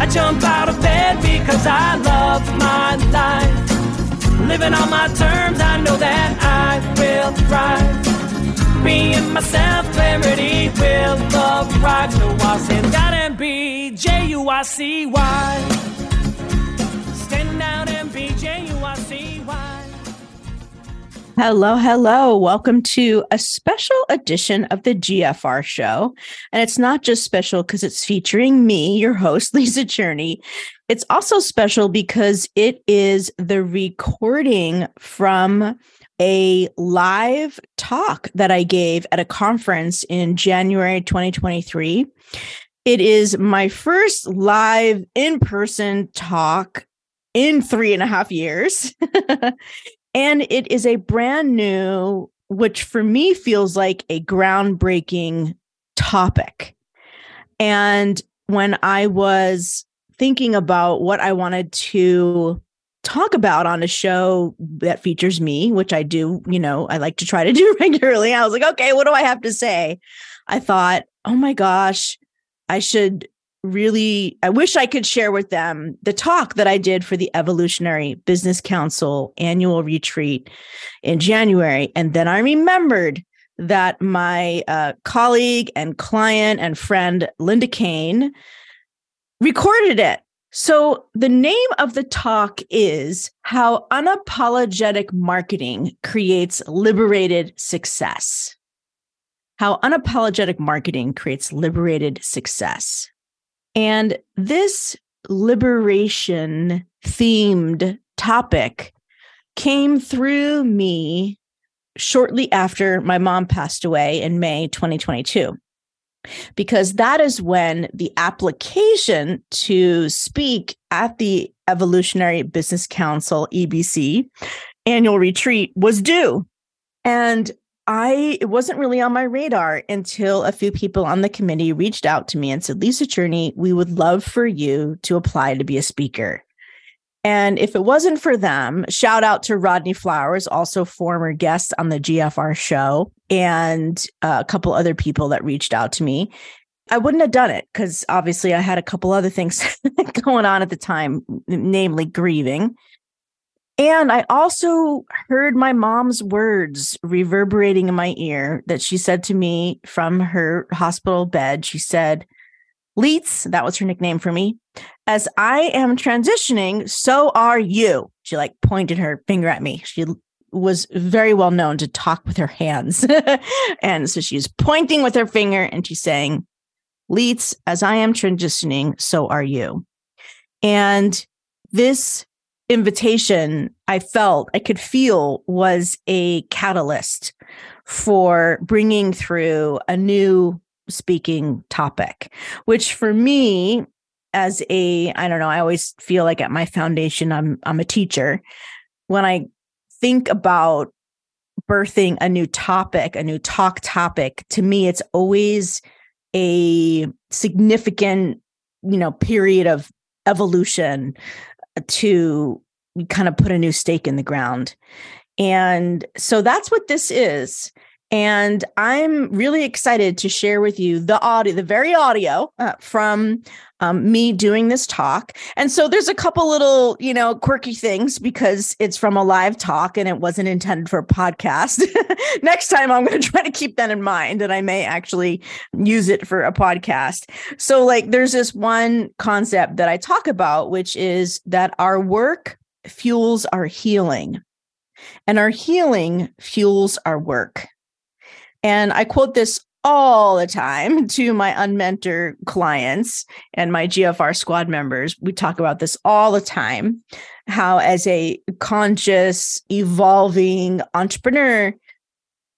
I jump out of bed because I love my life. Living on my terms, I know that I will thrive. Being myself, clarity will arrive. So I'll stand out and be J Hello, hello. Welcome to a special edition of the GFR show. And it's not just special because it's featuring me, your host, Lisa Cherney. It's also special because it is the recording from a live talk that I gave at a conference in January 2023. It is my first live in person talk in three and a half years. And it is a brand new, which for me feels like a groundbreaking topic. And when I was thinking about what I wanted to talk about on a show that features me, which I do, you know, I like to try to do regularly, I was like, okay, what do I have to say? I thought, oh my gosh, I should really i wish i could share with them the talk that i did for the evolutionary business council annual retreat in january. And then i remembered that my uh, colleague and client and friend linda kane recorded it. So the name of the talk is how unapologetic marketing creates liberated success. How unapologetic marketing creates liberated success and this liberation themed topic came through me shortly after my mom passed away in May 2022. Because that is when the application to speak at the Evolutionary Business Council, EBC, annual retreat was due. And I it wasn't really on my radar until a few people on the committee reached out to me and said, Lisa Cherney, we would love for you to apply to be a speaker. And if it wasn't for them, shout out to Rodney Flowers, also former guest on the GFR show, and uh, a couple other people that reached out to me. I wouldn't have done it because obviously I had a couple other things going on at the time, namely grieving. And I also heard my mom's words reverberating in my ear that she said to me from her hospital bed. She said, Leets, that was her nickname for me. As I am transitioning, so are you. She like pointed her finger at me. She was very well known to talk with her hands. and so she's pointing with her finger and she's saying, Leets, as I am transitioning, so are you. And this invitation I felt, I could feel was a catalyst for bringing through a new speaking topic, which for me, as a, I don't know, I always feel like at my foundation, I'm, I'm a teacher. When I think about birthing a new topic, a new talk topic, to me, it's always a significant, you know, period of evolution to kind of put a new stake in the ground. And so that's what this is. And I'm really excited to share with you the audio, the very audio uh, from um, me doing this talk. And so there's a couple little, you know, quirky things because it's from a live talk and it wasn't intended for a podcast. Next time, I'm going to try to keep that in mind and I may actually use it for a podcast. So, like, there's this one concept that I talk about, which is that our work fuels our healing and our healing fuels our work. And I quote this all the time to my unmentor clients and my GFR squad members. We talk about this all the time how, as a conscious, evolving entrepreneur,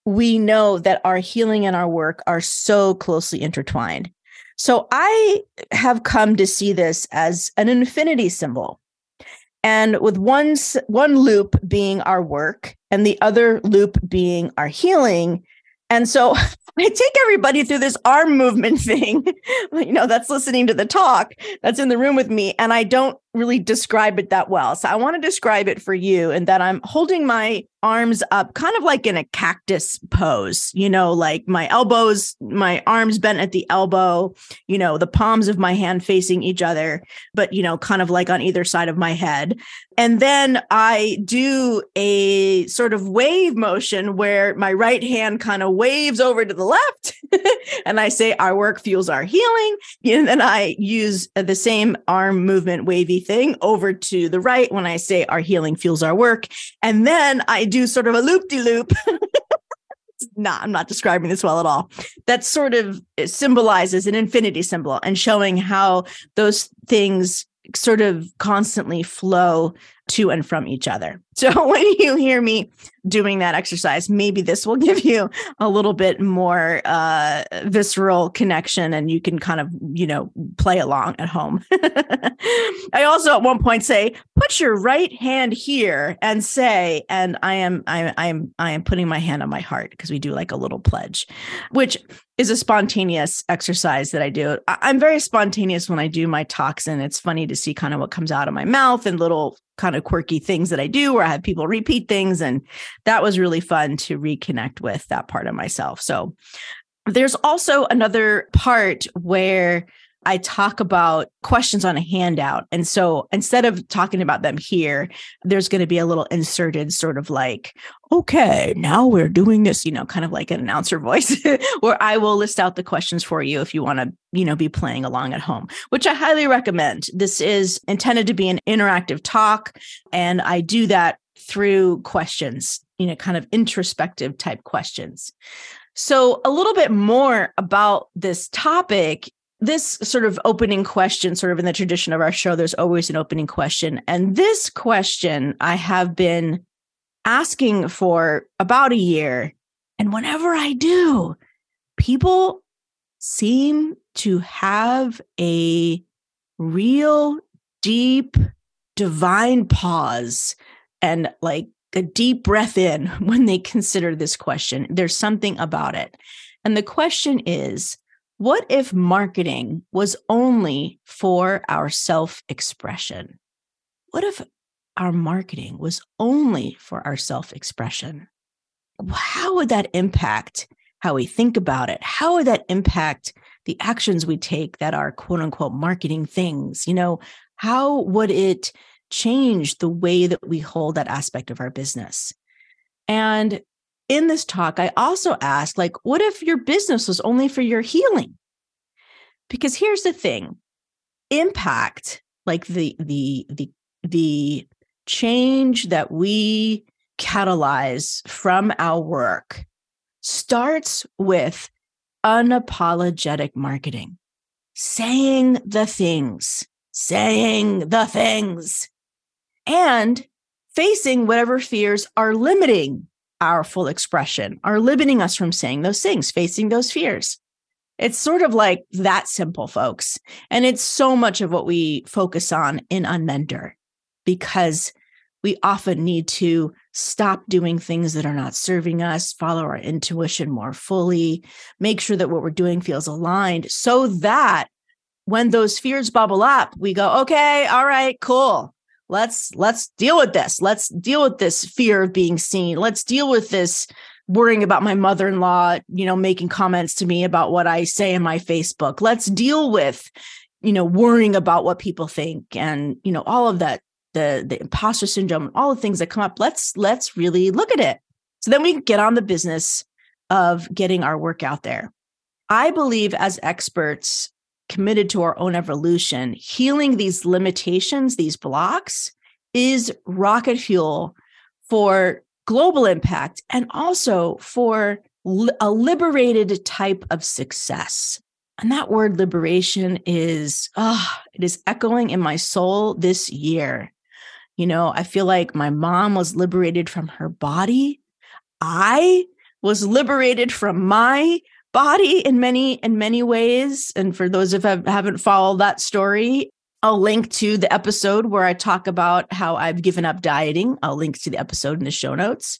we know that our healing and our work are so closely intertwined. So I have come to see this as an infinity symbol. And with one, one loop being our work and the other loop being our healing. And so I take everybody through this arm movement thing, you know, that's listening to the talk, that's in the room with me, and I don't really describe it that well. So I want to describe it for you and that I'm holding my arms up kind of like in a cactus pose, you know, like my elbows, my arms bent at the elbow, you know, the palms of my hand facing each other, but, you know, kind of like on either side of my head. And then I do a sort of wave motion where my right hand kind of waves over to the left. and I say, Our work fuels our healing. And then I use the same arm movement, wavy thing, over to the right when I say, Our healing fuels our work. And then I do sort of a loop de loop. Nah, I'm not describing this well at all. That sort of symbolizes an infinity symbol and showing how those things sort of constantly flow to and from each other. So when you hear me doing that exercise, maybe this will give you a little bit more uh, visceral connection and you can kind of, you know, play along at home. I also at one point say, put your right hand here and say, and I am, I, I am, I am putting my hand on my heart because we do like a little pledge, which is a spontaneous exercise that I do. I'm very spontaneous when I do my talks, and it's funny to see kind of what comes out of my mouth and little kind of quirky things that I do where I have people repeat things. And that was really fun to reconnect with that part of myself. So there's also another part where I talk about questions on a handout. And so instead of talking about them here, there's going to be a little inserted sort of like, okay, now we're doing this, you know, kind of like an announcer voice where I will list out the questions for you if you want to, you know, be playing along at home, which I highly recommend. This is intended to be an interactive talk. And I do that through questions, you know, kind of introspective type questions. So, a little bit more about this topic this sort of opening question, sort of in the tradition of our show, there's always an opening question. And this question I have been asking for about a year. And whenever I do, people seem to have a real deep divine pause and like a deep breath in when they consider this question. There's something about it. And the question is what if marketing was only for our self expression? What if our marketing was only for our self expression? How would that impact how we think about it? How would that impact the actions we take that are quote unquote marketing things? You know, how would it change the way that we hold that aspect of our business? And in this talk, I also asked, like, what if your business was only for your healing? Because here's the thing impact, like the, the, the, the change that we catalyze from our work starts with unapologetic marketing, saying the things, saying the things, and facing whatever fears are limiting our full expression, are limiting us from saying those things, facing those fears. It's sort of like that simple, folks. And it's so much of what we focus on in Unmentor because we often need to stop doing things that are not serving us, follow our intuition more fully, make sure that what we're doing feels aligned so that when those fears bubble up, we go, okay, all right, cool let's let's deal with this let's deal with this fear of being seen let's deal with this worrying about my mother-in-law, you know, making comments to me about what I say in my Facebook. Let's deal with, you know, worrying about what people think and, you know, all of that the the imposter syndrome, and all the things that come up. Let's let's really look at it. So then we get on the business of getting our work out there. I believe as experts committed to our own evolution, healing these limitations, these blocks is rocket fuel for global impact and also for a liberated type of success. And that word liberation is, oh, it is echoing in my soul this year. You know, I feel like my mom was liberated from her body. I was liberated from my body in many in many ways and for those of you haven't followed that story I'll link to the episode where I talk about how I've given up dieting. I'll link to the episode in the show notes.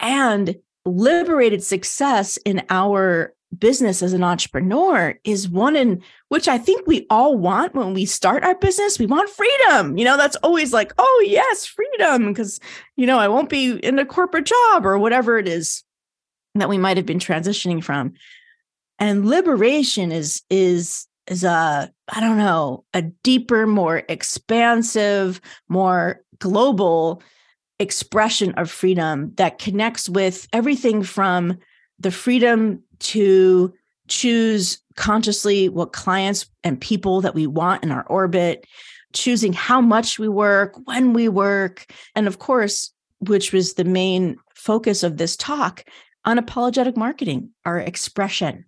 And liberated success in our business as an entrepreneur is one in which I think we all want when we start our business. We want freedom. You know, that's always like, oh, yes, freedom, because, you know, I won't be in a corporate job or whatever it is that we might have been transitioning from. And liberation is, is, is a I don't know, a deeper, more expansive, more global expression of freedom that connects with everything from the freedom to choose consciously what clients and people that we want in our orbit, choosing how much we work, when we work, and of course, which was the main focus of this talk, unapologetic marketing, our expression.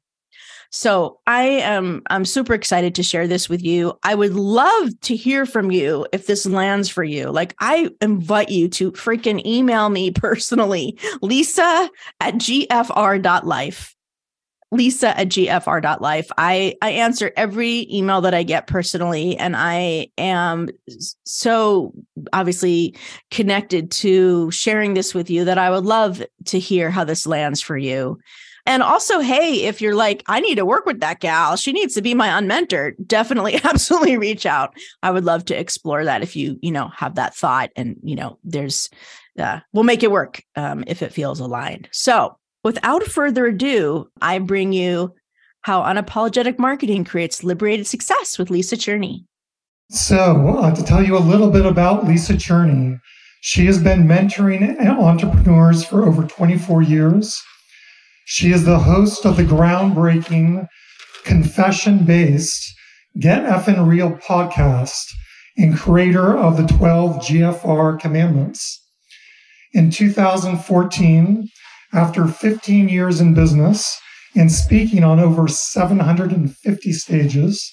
So I am I'm super excited to share this with you. I would love to hear from you if this lands for you. Like I invite you to freaking email me personally, Lisa at gfr.life. Lisa at gfr.life. I, I answer every email that I get personally, and I am so obviously connected to sharing this with you that I would love to hear how this lands for you. And also, hey, if you're like, I need to work with that gal, she needs to be my unmentor, definitely, absolutely reach out. I would love to explore that if you, you know, have that thought and, you know, there's, uh, we'll make it work um, if it feels aligned. So without further ado, I bring you how unapologetic marketing creates liberated success with Lisa Cherney. So, uh, to tell you a little bit about Lisa Cherney, she has been mentoring entrepreneurs for over 24 years. She is the host of the groundbreaking, confession based Get Effin' Real podcast and creator of the 12 GFR commandments. In 2014, after 15 years in business and speaking on over 750 stages,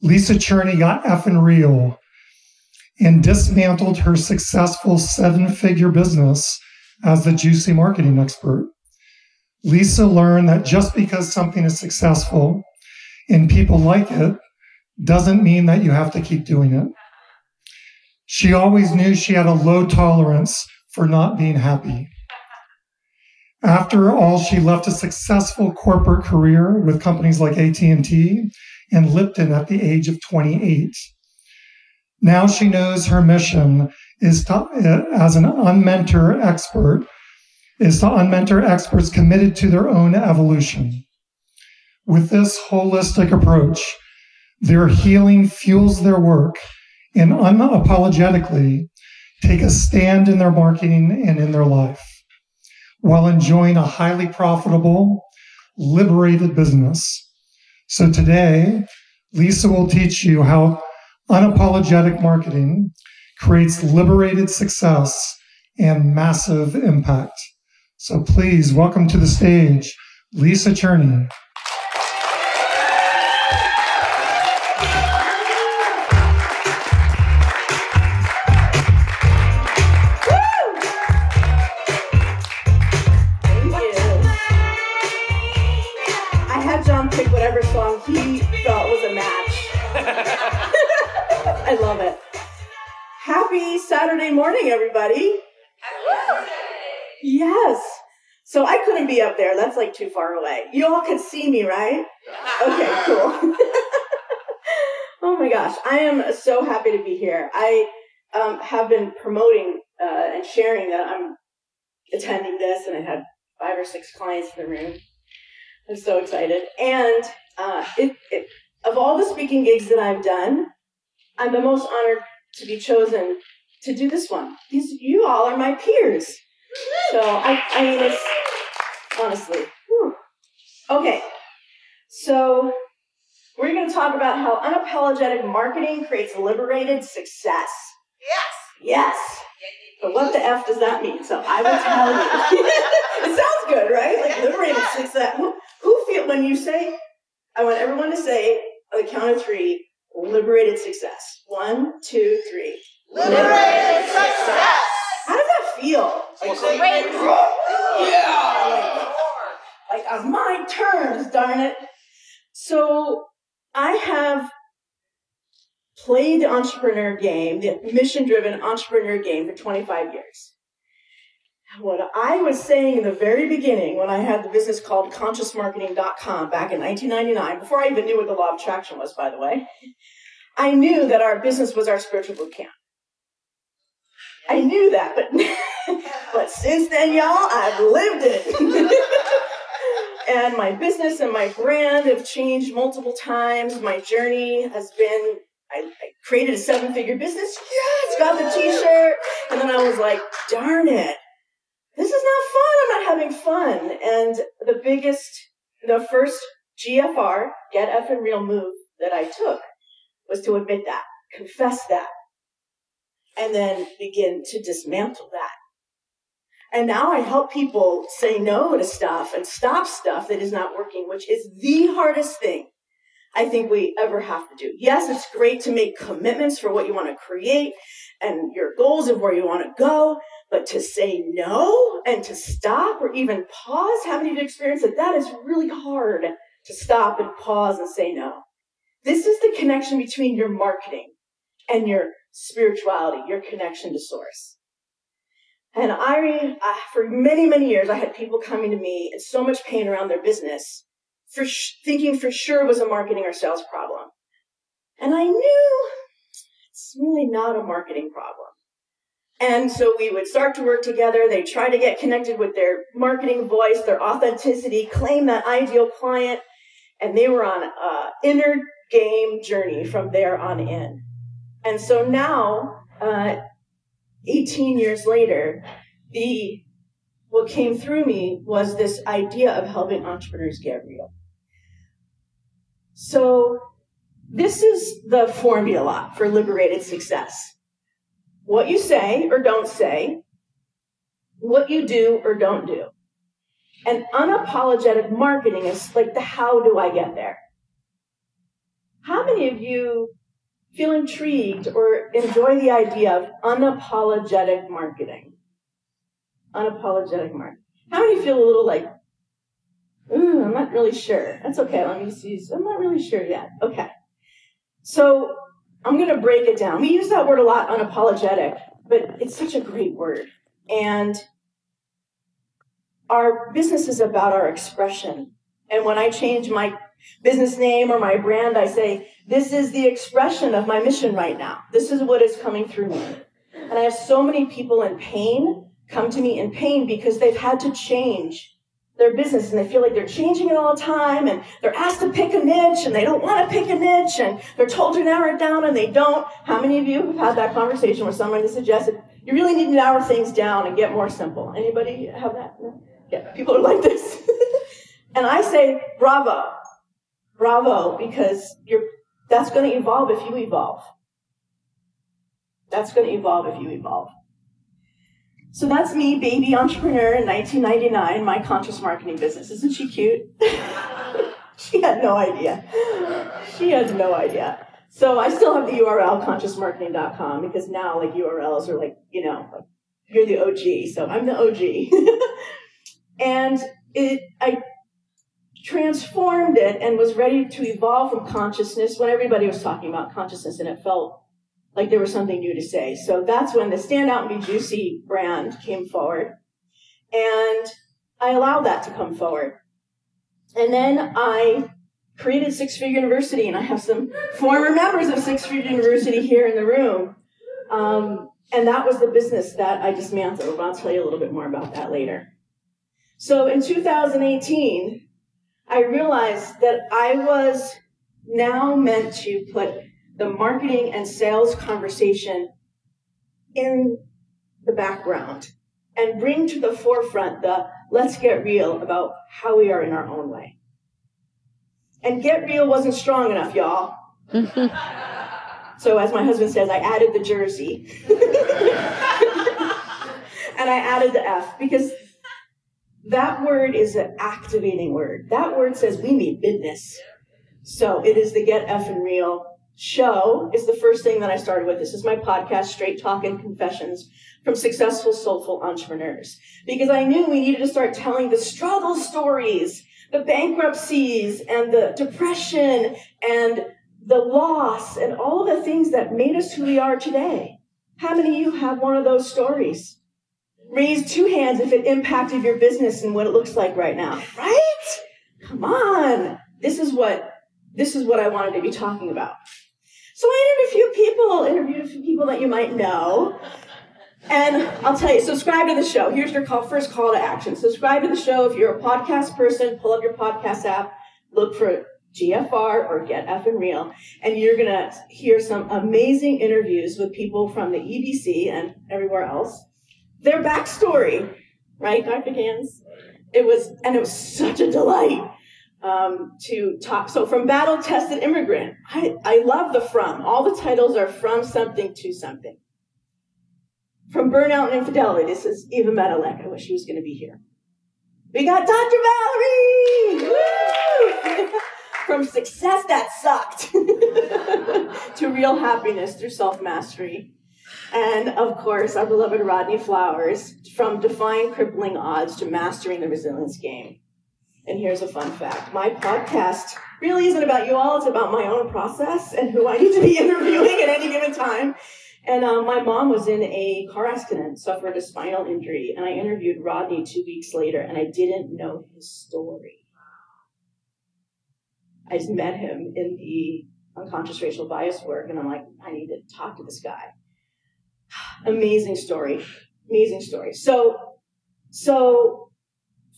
Lisa Cherney got effing real and dismantled her successful seven figure business as the juicy marketing expert. Lisa learned that just because something is successful and people like it doesn't mean that you have to keep doing it. She always knew she had a low tolerance for not being happy. After all, she left a successful corporate career with companies like AT&T and Lipton at the age of 28. Now she knows her mission is to, eh, as an unmentor expert is to unmentor experts committed to their own evolution. With this holistic approach, their healing fuels their work and unapologetically take a stand in their marketing and in their life while enjoying a highly profitable, liberated business. So today, Lisa will teach you how unapologetic marketing creates liberated success and massive impact. So please welcome to the stage Lisa Cherney. Morning, everybody. Yes. So I couldn't be up there. That's like too far away. You all could see me, right? Okay, cool. oh my gosh. I am so happy to be here. I um, have been promoting uh, and sharing that I'm attending this, and I had five or six clients in the room. I'm so excited. And uh, it, it, of all the speaking gigs that I've done, I'm the most honored to be chosen to do this one. These, you all are my peers. So I, I mean, it's honestly. Whew. Okay, so we're going to talk about how unapologetic marketing creates liberated success. Yes. Yes. But what the F does that mean? So I will tell you. it sounds good, right? Like liberated success. Who, who feel when you say, I want everyone to say on the count of three, liberated success. One, two, three. Liberated success. How does that feel? Like, Great. yeah. Like on my terms, darn it. So I have played the entrepreneur game, the mission driven entrepreneur game for 25 years. What I was saying in the very beginning when I had the business called consciousmarketing.com back in 1999, before I even knew what the law of attraction was, by the way, I knew that our business was our spiritual boot camp. I knew that, but but since then, y'all, I've lived it. and my business and my brand have changed multiple times. My journey has been I, I created a seven figure business. Yes, got the t shirt. And then I was like, darn it, this is not fun. I'm not having fun. And the biggest, the first GFR, get F and real move that I took was to admit that, confess that, and then begin to dismantle that. And now I help people say no to stuff and stop stuff that is not working, which is the hardest thing I think we ever have to do. Yes, it's great to make commitments for what you want to create and your goals of where you want to go, but to say no and to stop or even pause, how many of you experienced that? That is really hard to stop and pause and say no. This is the connection between your marketing and your spirituality, your connection to source. And I, for many, many years, I had people coming to me in so much pain around their business for sh- thinking for sure it was a marketing or sales problem. And I knew it's really not a marketing problem. And so we would start to work together. They try to get connected with their marketing voice, their authenticity, claim that ideal client. And they were on an inner game journey from there on in. And so now, uh, 18 years later, the what came through me was this idea of helping entrepreneurs get real. So this is the formula for liberated success. What you say or don't say, what you do or don't do. And unapologetic marketing is like the how do I get there? How many of you feel intrigued or enjoy the idea of unapologetic marketing? Unapologetic marketing. How many feel a little like, ooh, I'm not really sure. That's okay. Let me see. I'm not really sure yet. Okay. So I'm going to break it down. We use that word a lot, unapologetic, but it's such a great word. And our business is about our expression. And when I change my business name or my brand, I say, this is the expression of my mission right now. This is what is coming through me. And I have so many people in pain come to me in pain because they've had to change their business and they feel like they're changing it all the time and they're asked to pick a niche and they don't want to pick a niche and they're told to narrow it down and they don't. How many of you have had that conversation with someone who suggested you really need to narrow things down and get more simple? Anybody have that? Yeah, people are like this. and I say, bravo, bravo, because you're that's going to evolve if you evolve. That's going to evolve if you evolve. So that's me, baby entrepreneur in 1999, my conscious marketing business. Isn't she cute? she had no idea. She had no idea. So I still have the URL consciousmarketing.com because now like URLs are like, you know, like you're the OG. So I'm the OG. and it I transformed it and was ready to evolve from consciousness when everybody was talking about consciousness and it felt like there was something new to say. So that's when the Stand Out and Be Juicy brand came forward. And I allowed that to come forward. And then I created Six Figure University, and I have some former members of Six Figure University here in the room. Um, and that was the business that I dismantled. I'll tell you a little bit more about that later. So in 2018, I realized that I was now meant to put the marketing and sales conversation in the background and bring to the forefront the let's get real about how we are in our own way. And get real wasn't strong enough, y'all. so, as my husband says, I added the jersey. and I added the F because that word is an activating word. That word says we need business. So, it is the Get Effin' Real show is the first thing that I started with. This is my podcast, Straight Talk and Confessions from Successful Soulful Entrepreneurs. Because I knew we needed to start telling the struggle stories, the bankruptcies and the depression and the loss and all the things that made us who we are today. How many of you have one of those stories? Raise two hands if it impacted your business and what it looks like right now. Right? Come on. This is what this is what I wanted to be talking about. So I interviewed a few people, interviewed a few people that you might know. And I'll tell you, subscribe to the show. Here's your call, first call to action. Subscribe to the show. If you're a podcast person, pull up your podcast app, look for GFR or Get Effin' Real, and you're gonna hear some amazing interviews with people from the EBC and everywhere else. Their backstory, right, Dr. Gans? It was, and it was such a delight um, to talk. So from battle tested immigrant, I, I love the from. All the titles are from something to something. From burnout and infidelity, this is Eva Medilek. I wish she was going to be here. We got Dr. Valerie! from success that sucked to real happiness through self mastery. And of course, our beloved Rodney Flowers, from defying crippling odds to mastering the resilience game. And here's a fun fact my podcast really isn't about you all, it's about my own process and who I need to be interviewing at any given time. And um, my mom was in a car accident, suffered a spinal injury, and I interviewed Rodney two weeks later, and I didn't know his story. I just met him in the unconscious racial bias work, and I'm like, I need to talk to this guy. Amazing story, amazing story. So, so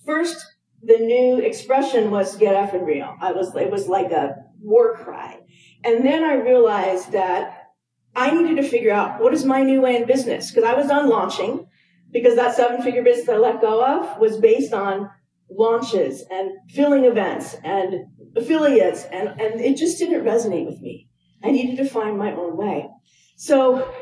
first the new expression was get up and real. I was, it was like a war cry. And then I realized that I needed to figure out what is my new way in business because I was done launching because that seven figure business I let go of was based on launches and filling events and affiliates and, and it just didn't resonate with me. I needed to find my own way. So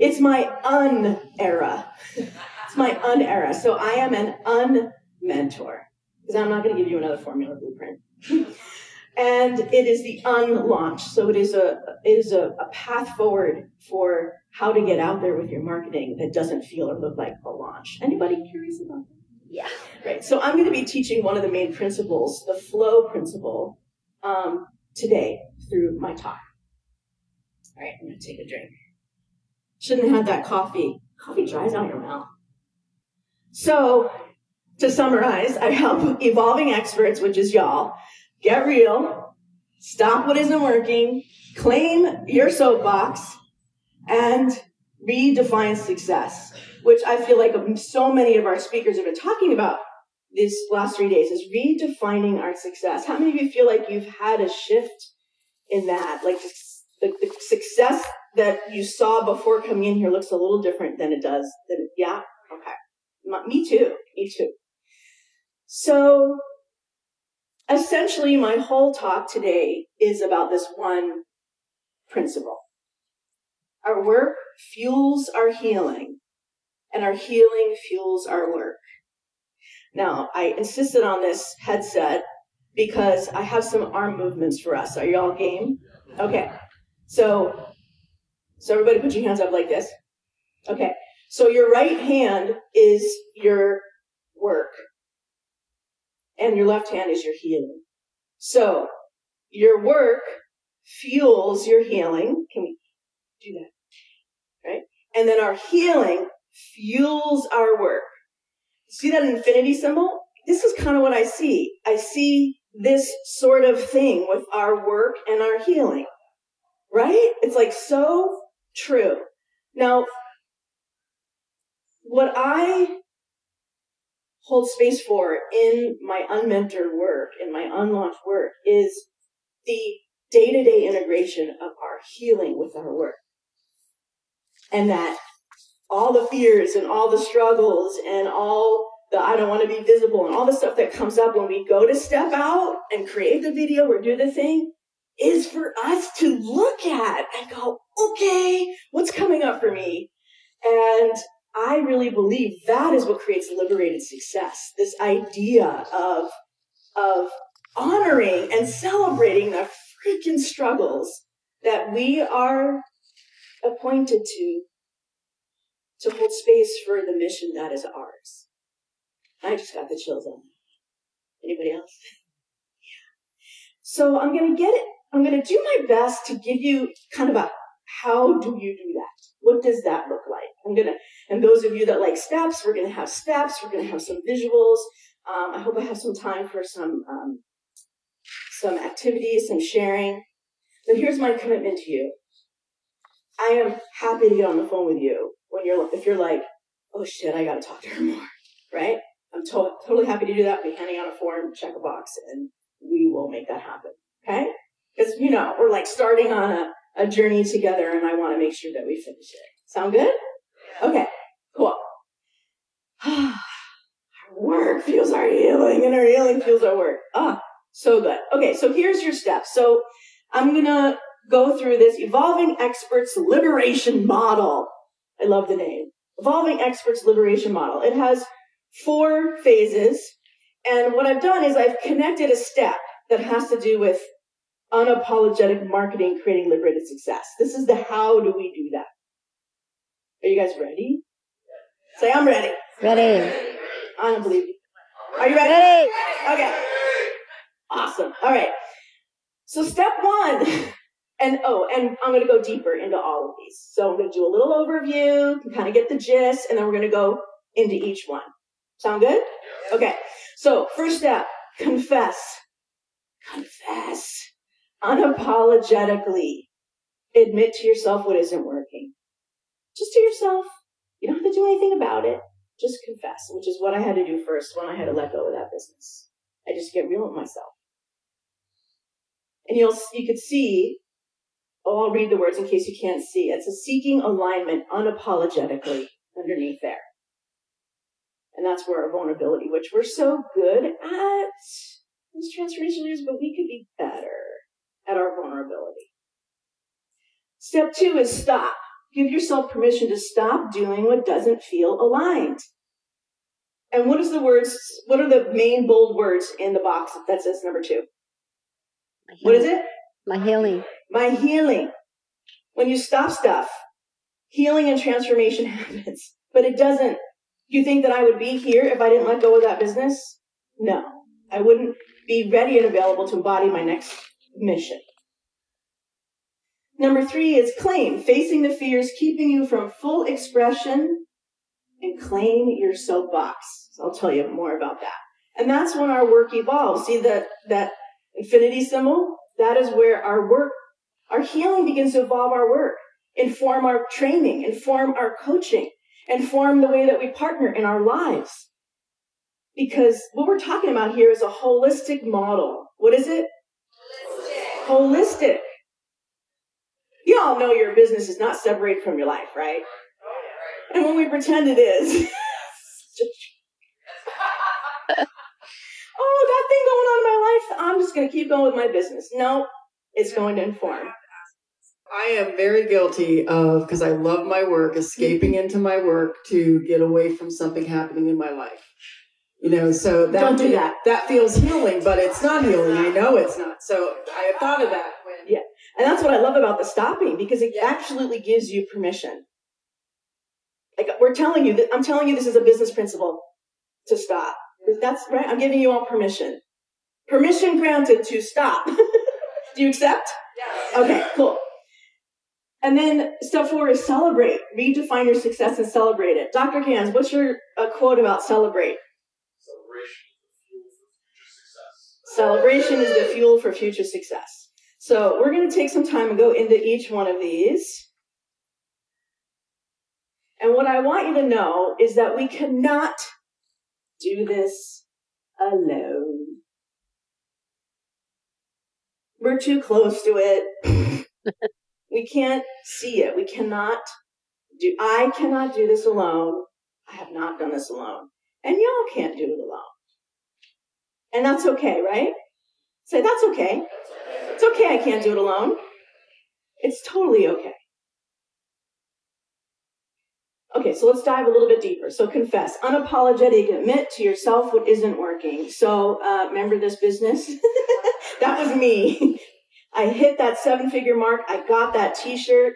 it's my un era. it's my un era. So I am an un mentor because I'm not going to give you another formula blueprint. and it is the unlaunch. So it is a it is a, a, path forward for how to get out there with your marketing that doesn't feel or look like a launch. Anybody curious about that? Yeah. Right. So I'm going to be teaching one of the main principles, the flow principle, um, today through my talk. All right, I'm going to take a drink. Shouldn't have had that coffee. Coffee dries out your mouth. So to summarize, I help evolving experts, which is y'all, get real, stop what isn't working, claim your soapbox, and redefine success, which I feel like so many of our speakers have been talking about these last three days is redefining our success. How many of you feel like you've had a shift in that? Like the, the success that you saw before coming in here looks a little different than it does. Than, yeah? Okay. Me too. Me too. So essentially, my whole talk today is about this one principle. Our work fuels our healing, and our healing fuels our work. Now, I insisted on this headset because I have some arm movements for us. Are y'all game? Okay. So, so everybody put your hands up like this. Okay. So your right hand is your work and your left hand is your healing. So your work fuels your healing. Can we do that? Right? And then our healing fuels our work. See that infinity symbol? This is kind of what I see. I see this sort of thing with our work and our healing. Right? It's like so true. Now, what I hold space for in my unmentored work, in my unlaunched work, is the day to day integration of our healing with our work. And that all the fears and all the struggles and all the I don't want to be visible and all the stuff that comes up when we go to step out and create the video or do the thing is for us to look at and go, okay, what's coming up for me? And I really believe that is what creates liberated success. This idea of, of honoring and celebrating the freaking struggles that we are appointed to, to hold space for the mission that is ours. I just got the chills on. Anybody else? yeah. So I'm going to get it. I'm going to do my best to give you kind of a how do you do that? What does that look like? I'm going to, and those of you that like steps, we're going to have steps. We're going to have some visuals. Um, I hope I have some time for some, um, some activities, some sharing. But here's my commitment to you. I am happy to get on the phone with you when you're, if you're like, oh shit, I got to talk to her more, right? I'm to- totally happy to do that. Be handing out a form, check a box, and we will make that happen. Okay? Because, you know, we're like starting on a, a journey together and I want to make sure that we finish it. Sound good? Okay, cool. our work fuels our healing and our healing fuels our work. Ah, so good. Okay, so here's your steps. So I'm going to go through this Evolving Experts Liberation Model. I love the name. Evolving Experts Liberation Model. It has four phases. And what I've done is I've connected a step that has to do with unapologetic marketing, creating liberated success. This is the how do we do that. Are you guys ready? Say, I'm ready. Ready. I don't believe you. Are you ready? Ready. Okay. Awesome. All right. So step one, and oh, and I'm going to go deeper into all of these. So I'm going to do a little overview, kind of get the gist, and then we're going to go into each one. Sound good? Okay. So first step, confess. Confess. Unapologetically admit to yourself what isn't working. Just to yourself. You don't have to do anything about it. Just confess, which is what I had to do first when I had to let go of that business. I just get real with myself. And you'll, you could see, oh, I'll read the words in case you can't see. It's a seeking alignment unapologetically underneath there. And that's where our vulnerability, which we're so good at as transformation leaders, but we could be better at our vulnerability. Step two is stop. Give yourself permission to stop doing what doesn't feel aligned. And what is the words? What are the main bold words in the box that says number two? What is it? My healing. My healing. When you stop stuff, healing and transformation happens. But it doesn't. You think that I would be here if I didn't let go of that business? No. I wouldn't be ready and available to embody my next mission. Number three is claim, facing the fears keeping you from full expression and claim your soapbox. So I'll tell you more about that. And that's when our work evolves. See that, that infinity symbol? That is where our work, our healing begins to evolve our work, inform our training, inform our coaching, inform the way that we partner in our lives. Because what we're talking about here is a holistic model. What is it? Holistic. You all know your business is not separated from your life, right? And when we pretend it is, oh, that thing going on in my life, I'm just going to keep going with my business. No, it's going to inform. I am very guilty of, because I love my work, escaping into my work to get away from something happening in my life. You know, so that Don't do that. that feels healing, but it's not healing. I know it's not. So I have thought of that when Yeah. And that's what I love about the stopping because it absolutely gives you permission. Like we're telling you that I'm telling you this is a business principle to stop. That's right. I'm giving you all permission. Permission granted to stop. Do you accept? Yes. Okay, cool. And then step four is celebrate. Redefine your success and celebrate it. Dr. Cans, what's your uh, quote about celebrate? Celebration is the fuel for future success. So we're going to take some time and go into each one of these. And what I want you to know is that we cannot do this alone. We're too close to it. we can't see it. We cannot do, I cannot do this alone. I have not done this alone. And y'all can't do it alone. And that's okay, right? Say, that's okay. It's okay, I can't do it alone. It's totally okay. Okay, so let's dive a little bit deeper. So confess, unapologetic, admit to yourself what isn't working. So uh, remember this business? that was me. I hit that seven figure mark. I got that t shirt.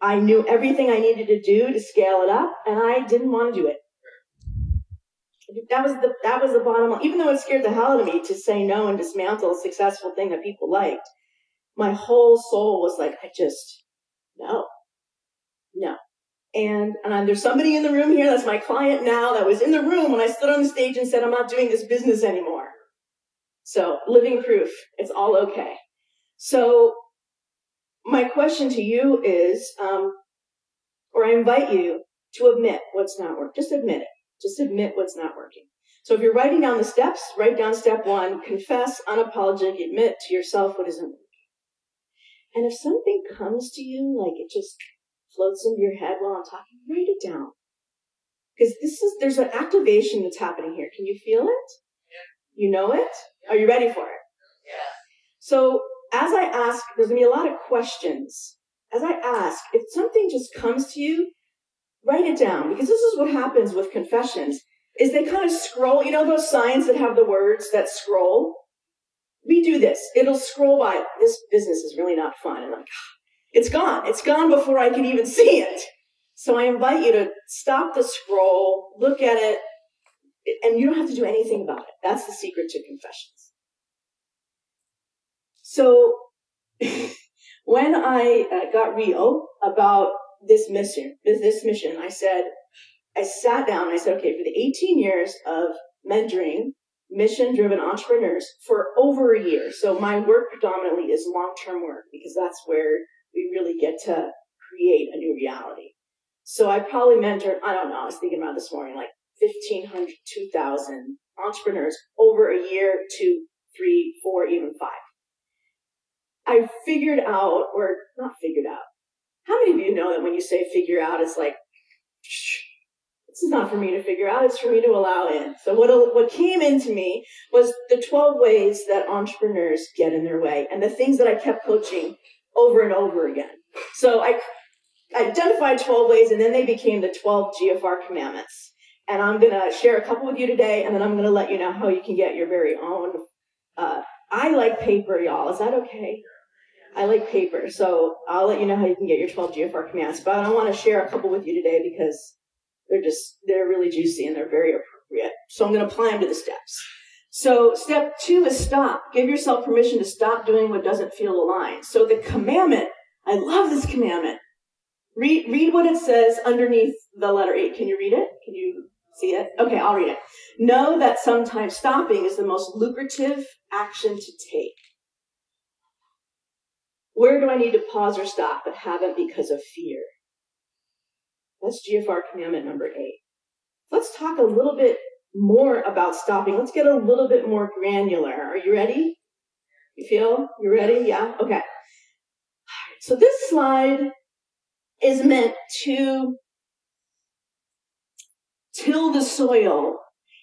I knew everything I needed to do to scale it up, and I didn't want to do it. That was the that was the bottom line. Even though it scared the hell out of me to say no and dismantle a successful thing that people liked, my whole soul was like, I just no, no. And, and there's somebody in the room here that's my client now that was in the room when I stood on the stage and said, I'm not doing this business anymore. So living proof, it's all okay. So my question to you is, um, or I invite you to admit what's not working. Just admit it. Just admit what's not working. So if you're writing down the steps, write down step one, confess, unapologetic, admit to yourself what isn't working. And if something comes to you, like it just floats into your head while I'm talking, write it down. Because this is, there's an activation that's happening here. Can you feel it? You know it? Are you ready for it? Yeah. So as I ask, there's to be a lot of questions. As I ask, if something just comes to you, write it down because this is what happens with confessions is they kind of scroll, you know those signs that have the words that scroll? We do this. It'll scroll by. This business is really not fun. And like, ah, it's gone. It's gone before I can even see it. So I invite you to stop the scroll, look at it, and you don't have to do anything about it. That's the secret to confessions. So when I uh, got real about this mission, this mission, I said, I sat down I said, okay, for the 18 years of mentoring mission driven entrepreneurs for over a year. So my work predominantly is long term work because that's where we really get to create a new reality. So I probably mentored, I don't know, I was thinking about this morning, like 1,500, 2,000 entrepreneurs over a year, two, three, four, even five. I figured out, or not figured out. How many of you know that when you say figure out, it's like, this is not for me to figure out, it's for me to allow in. So what, what came into me was the 12 ways that entrepreneurs get in their way and the things that I kept coaching over and over again. So I identified 12 ways and then they became the 12 GFR commandments. And I'm going to share a couple with you today and then I'm going to let you know how you can get your very own. Uh, I like paper, y'all. Is that okay? I like paper, so I'll let you know how you can get your 12 GFR commands. But I want to share a couple with you today because they're just, they're really juicy and they're very appropriate. So I'm going to apply them to the steps. So step two is stop. Give yourself permission to stop doing what doesn't feel aligned. So the commandment, I love this commandment. Read, read what it says underneath the letter eight. Can you read it? Can you see it? Okay, I'll read it. Know that sometimes stopping is the most lucrative action to take. Where do I need to pause or stop but haven't because of fear? That's GFR commandment number eight. Let's talk a little bit more about stopping. Let's get a little bit more granular. Are you ready? You feel? You ready? Yeah? Okay. So this slide is meant to till the soil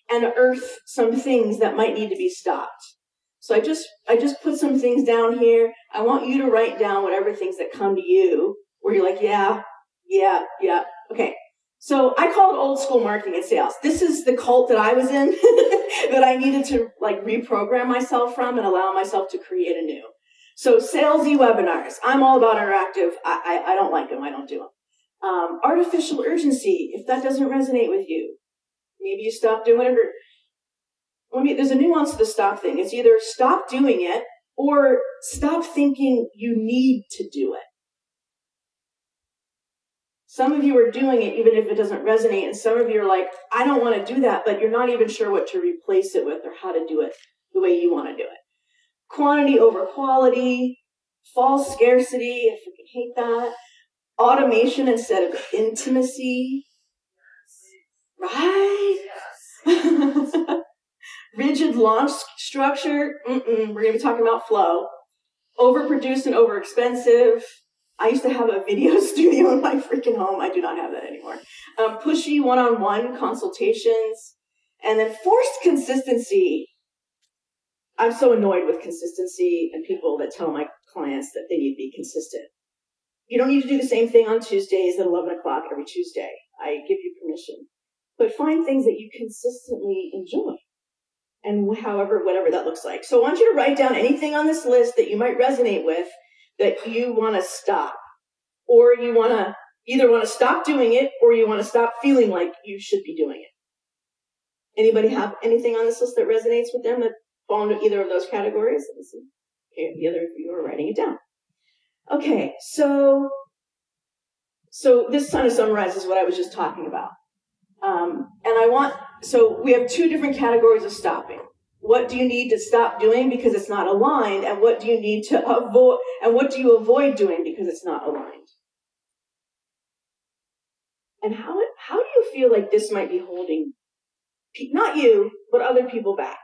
and earth some things that might need to be stopped. So I just I just put some things down here. I want you to write down whatever things that come to you where you're like, yeah, yeah, yeah. Okay. So I call it old school marketing and sales. This is the cult that I was in that I needed to like reprogram myself from and allow myself to create a new. So salesy webinars. I'm all about interactive. I, I, I don't like them. I don't do them. Um, artificial urgency. If that doesn't resonate with you, maybe you stop doing it or let me, there's a nuance to the stop thing. It's either stop doing it or stop thinking you need to do it. Some of you are doing it even if it doesn't resonate, and some of you are like, I don't want to do that, but you're not even sure what to replace it with or how to do it the way you want to do it. Quantity over quality, false scarcity, I freaking hate that. Automation instead of intimacy. Right? Rigid launch structure. Mm-mm. We're going to be talking about flow. Overproduced and overexpensive. I used to have a video studio in my freaking home. I do not have that anymore. Um, pushy one-on-one consultations, and then forced consistency. I'm so annoyed with consistency and people that tell my clients that they need to be consistent. You don't need to do the same thing on Tuesdays at 11 o'clock every Tuesday. I give you permission. But find things that you consistently enjoy. And however, whatever that looks like. So I want you to write down anything on this list that you might resonate with that you want to stop. Or you want to either want to stop doing it or you want to stop feeling like you should be doing it. Anybody have anything on this list that resonates with them that fall into either of those categories? Okay, the other of you are writing it down. Okay, so so this kind of summarizes what I was just talking about. Um, and I want so we have two different categories of stopping. What do you need to stop doing because it's not aligned, and what do you need to avoid, and what do you avoid doing because it's not aligned? And how how do you feel like this might be holding not you, but other people back?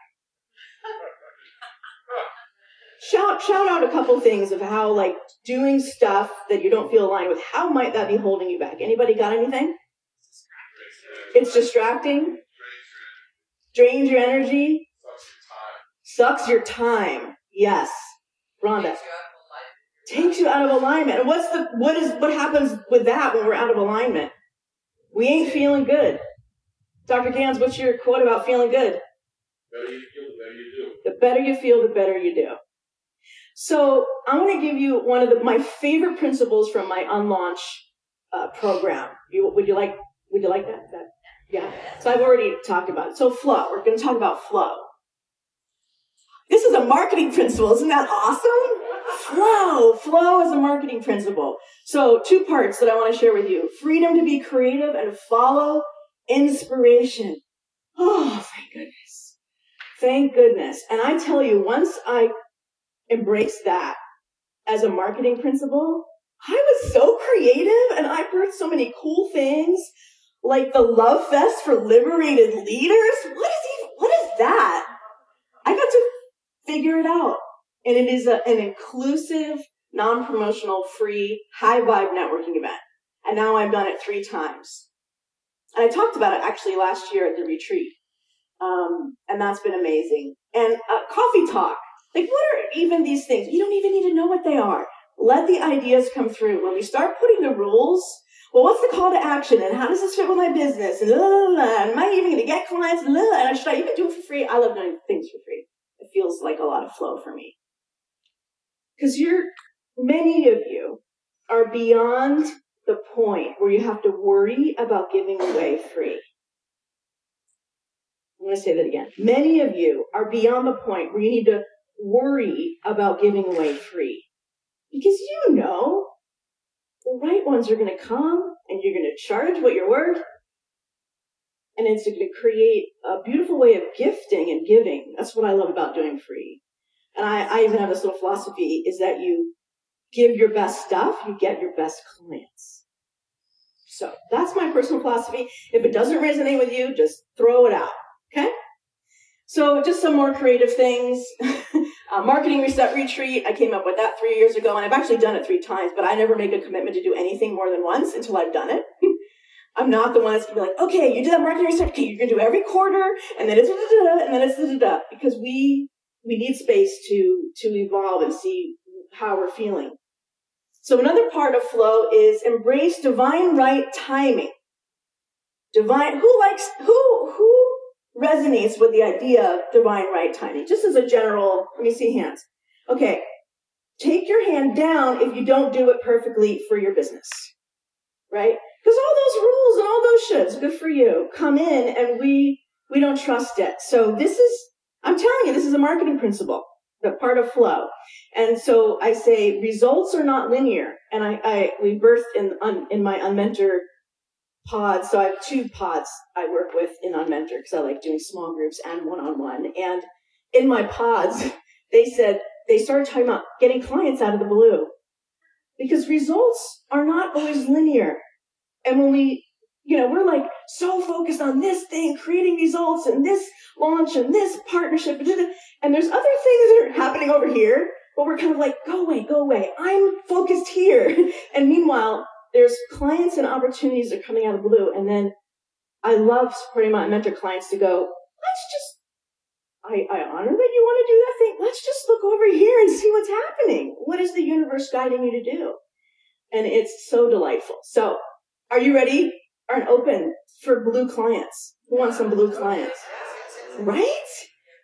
shout shout out a couple things of how like doing stuff that you don't feel aligned with how might that be holding you back anybody got anything it's distracting drains your energy. Sucks your time. Yes. Rhonda. Takes you out of alignment. And what's the what is what happens with that when we're out of alignment? We ain't feeling good. Dr Gans what's your quote about feeling good? The better you feel the better you do. So I'm going to give you one of the, my favorite principles from my unlaunch uh, program. You, would you like? Would you like that? that? Yeah. So I've already talked about it. So flow. We're going to talk about flow. This is a marketing principle. Isn't that awesome? Flow. Flow is a marketing principle. So two parts that I want to share with you: freedom to be creative and follow inspiration. Oh, thank goodness. Thank goodness. And I tell you, once I embraced that as a marketing principle, I was so creative and I birthed so many cool things like the love fest for liberated leaders. What is even, what is that? I got to figure it out. And it is a, an inclusive, non-promotional, free, high vibe networking event. And now I've done it three times. And I talked about it actually last year at the retreat. Um, and that's been amazing. And uh, coffee talk like, what are even these things? You don't even need to know what they are. Let the ideas come through. When we start putting the rules, well, what's the call to action? And how does this fit with my business? And, blah, blah, blah, and am I even going to get clients? And, and should I even do it for free? I love doing things for free. It feels like a lot of flow for me. Because you're, many of you are beyond the point where you have to worry about giving away free. I'm going to say that again. Many of you are beyond the point where you need to worry about giving away free. Because you know the right ones are going to come and you're going to charge what you're worth. And it's going to create a beautiful way of gifting and giving. That's what I love about doing free. And I, I even have this little philosophy is that you give your best stuff, you get your best clients. So that's my personal philosophy. If it doesn't resonate with you, just throw it out. Okay? So just some more creative things. uh, marketing reset retreat. I came up with that three years ago, and I've actually done it three times. But I never make a commitment to do anything more than once until I've done it. I'm not the one that's gonna be like, okay, you did that marketing reset. Okay, you're gonna do every quarter, and then it's da-da-da, and then it's da-da-da, because we we need space to to evolve and see how we're feeling. So another part of flow is embrace divine right timing. Divine. Who likes who who resonates with the idea of divine right timing. Just as a general, let me see hands. Okay. Take your hand down if you don't do it perfectly for your business. Right? Because all those rules and all those shoulds, good for you, come in and we we don't trust it. So this is I'm telling you, this is a marketing principle, the part of flow. And so I say results are not linear. And I, I we birthed in in my unmentored pods. So I have two pods I work with in Unmentor because I like doing small groups and one on one. And in my pods, they said they started talking about getting clients out of the blue because results are not always linear. And when we you know, we're like so focused on this thing, creating results and this launch and this partnership. And there's other things that are happening over here, but we're kind of like, go away, go away. I'm focused here. And meanwhile, there's clients and opportunities that are coming out of blue. And then I love supporting my mentor clients to go, let's just, I, I honor that you want to do that thing. Let's just look over here and see what's happening. What is the universe guiding you to do? And it's so delightful. So are you ready? Are open for blue clients? Who wants some blue clients? Right?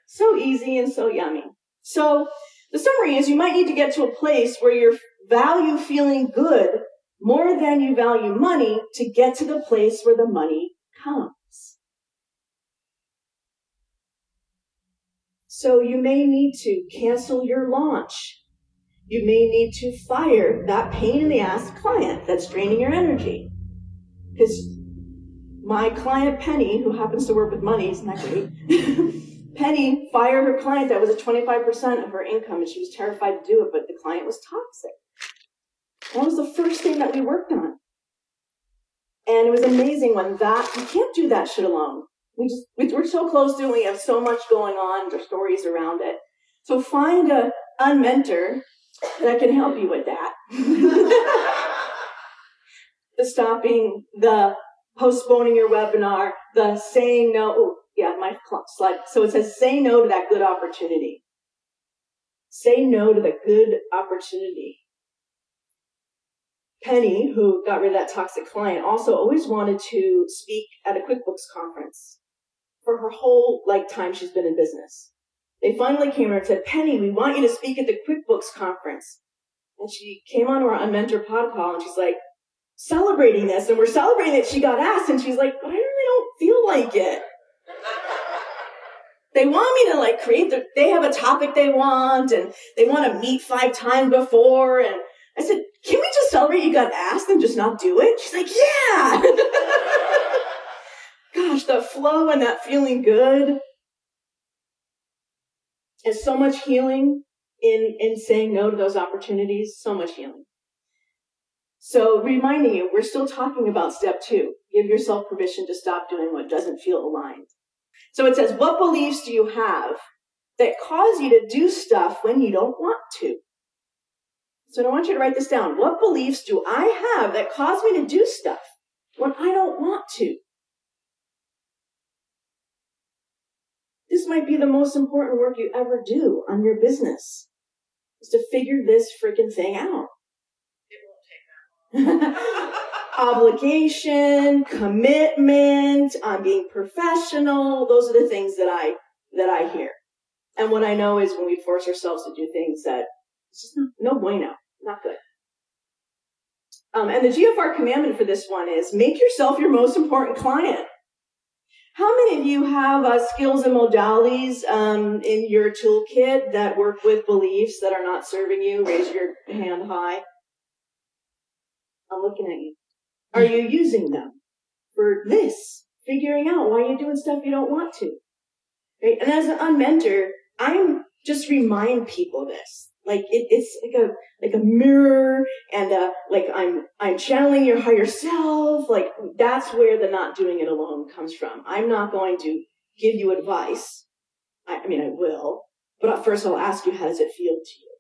So easy and so yummy. So the summary is you might need to get to a place where you value feeling good more than you value money to get to the place where the money comes. So you may need to cancel your launch. You may need to fire that pain in the ass client that's draining your energy. Because my client Penny, who happens to work with money, isn't that great? Penny fired her client that was at 25% of her income and she was terrified to do it, but the client was toxic. That was the first thing that we worked on. And it was amazing when that, you can't do that shit alone. We just, we're so close to it. We have so much going on. There's stories around it. So find a unmentor that can help you with that. the stopping, the postponing your webinar, the saying no. Yeah, my slide. So it says say no to that good opportunity. Say no to the good opportunity. Penny, who got rid of that toxic client, also always wanted to speak at a QuickBooks conference for her whole like time she's been in business. They finally came to her and said, Penny, we want you to speak at the QuickBooks conference. And she came on our Unmentor pod call and she's like, celebrating this. And we're celebrating that she got asked. And she's like, but I really don't feel like it. They want me to like create the, they have a topic they want and they want to meet five times before. And I said, can we just celebrate you got asked and just not do it? She's like, yeah. Gosh, that flow and that feeling good. And so much healing in, in saying no to those opportunities. So much healing. So reminding you, we're still talking about step two. Give yourself permission to stop doing what doesn't feel aligned. So it says, what beliefs do you have that cause you to do stuff when you don't want to? So I want you to write this down. What beliefs do I have that cause me to do stuff when I don't want to? This might be the most important work you ever do on your business is to figure this freaking thing out. Obligation, commitment, I'm being professional. Those are the things that I, that I hear. And what I know is when we force ourselves to do things that it's just no bueno not good. Um, and the GFR commandment for this one is make yourself your most important client. How many of you have uh, skills and modalities um, in your toolkit that work with beliefs that are not serving you? Raise your hand high. I'm looking at you. Are you using them for this? Figuring out why you're doing stuff you don't want to. Right? And as an unmentor, I'm just remind people this. Like it, it's like a like a mirror and uh like I'm I'm channeling your higher self. Like that's where the not doing it alone comes from. I'm not going to give you advice. I, I mean I will, but first I'll ask you how does it feel to you.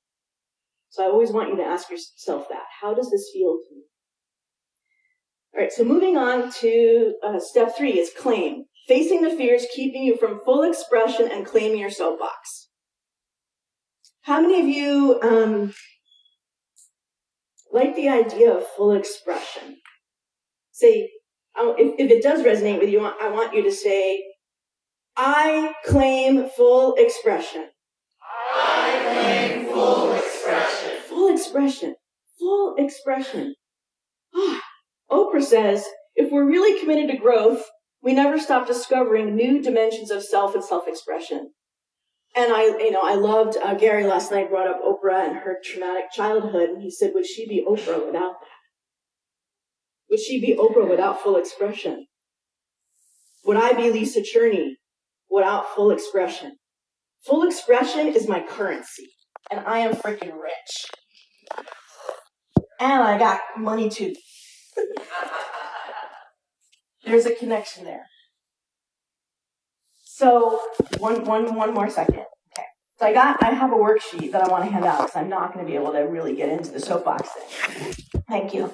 So I always want you to ask yourself that. How does this feel to you? All right, so moving on to uh, step three is claim. Facing the fears keeping you from full expression and claiming your soapbox. How many of you um, like the idea of full expression? Say, if, if it does resonate with you, I want you to say, I claim full expression. I claim full expression. Full expression. Full expression. Ah, Oprah says, if we're really committed to growth, we never stop discovering new dimensions of self and self expression. And I, you know, I loved uh, Gary last night brought up Oprah and her traumatic childhood, and he said, "Would she be Oprah without that? Would she be Oprah without full expression? Would I be Lisa Cherney without full expression? Full expression is my currency, and I am freaking rich, and I got money too." There's a connection there. So one, one, one more second. Okay. So I got, I have a worksheet that I want to hand out because I'm not going to be able to really get into the soapbox thing. Thank you.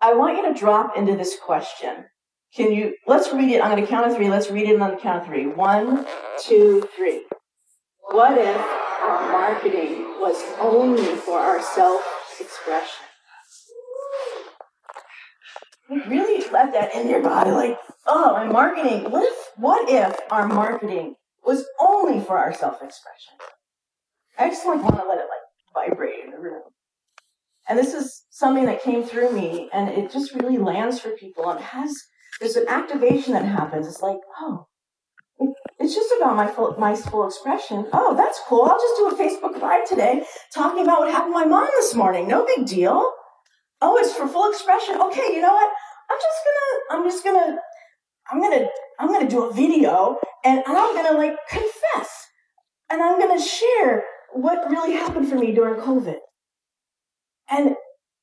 I want you to drop into this question. Can you, let's read it. I'm going to count of three. Let's read it on the count of three. One, two, three. What if our marketing was only for our self expression? Really let that in your body. Like, oh, my marketing. What if, what if our marketing was only for our self expression? I just like want to let it like vibrate in the room. And this is something that came through me and it just really lands for people and has, there's an activation that happens. It's like, oh, it's just about my full, my full expression. Oh, that's cool. I'll just do a Facebook Live today talking about what happened to my mom this morning. No big deal. Oh, it's for full expression. Okay, you know what? I'm just gonna, I'm just gonna, I'm gonna, I'm gonna do a video and, I'm gonna like confess and I'm gonna share what really happened for me during COVID. And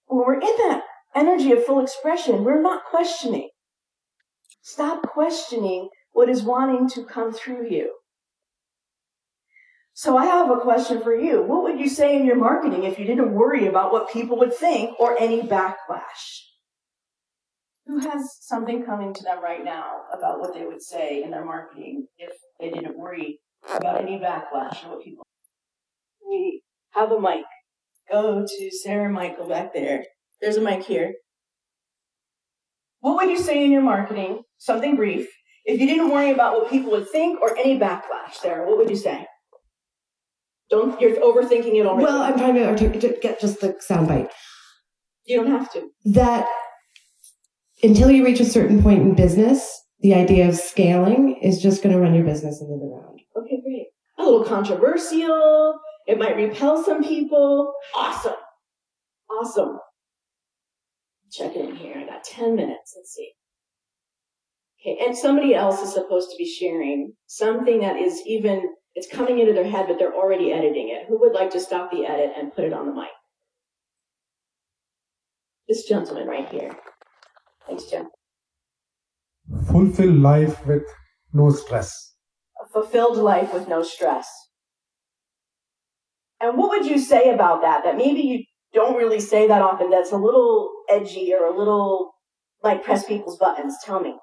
when we're in that energy of full expression, we're not questioning. Stop questioning what is wanting to come through you. So I have a question for you. What would you say in your marketing if you didn't worry about what people would think or any backlash? Who has something coming to them right now about what they would say in their marketing if they didn't worry about any backlash or what people? We have a mic. Go to Sarah Michael back there. There's a mic here. What would you say in your marketing? Something brief if you didn't worry about what people would think or any backlash, Sarah, what would you say? Don't you're overthinking it already. Well, I'm trying to, to get just the soundbite. You don't have to. That until you reach a certain point in business, the idea of scaling is just going to run your business into the ground. Okay, great. A little controversial. It might repel some people. Awesome. Awesome. Check it in here. I got 10 minutes. Let's see. Okay, and somebody else is supposed to be sharing something that is even, it's coming into their head, but they're already editing it. Who would like to stop the edit and put it on the mic? This gentleman right here. Thanks, Jim. Fulfill life with no stress. A fulfilled life with no stress. And what would you say about that? That maybe you don't really say that often, that's a little edgy or a little like press people's buttons. Tell me.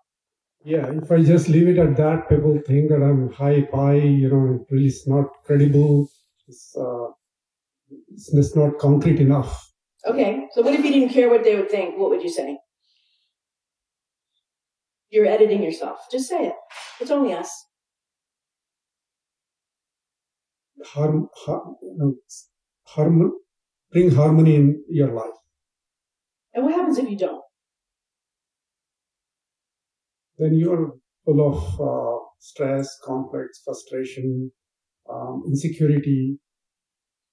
Yeah, if I just leave it at that, people think that I'm high pie, you know, really it's not credible. It's, uh, it's, not concrete enough. Okay, so what if you didn't care what they would think? What would you say? You're editing yourself. Just say it. It's only us. Harm, harm, harm, bring harmony in your life. And what happens if you don't? Then you're full of uh, stress, conflicts, frustration, um, insecurity.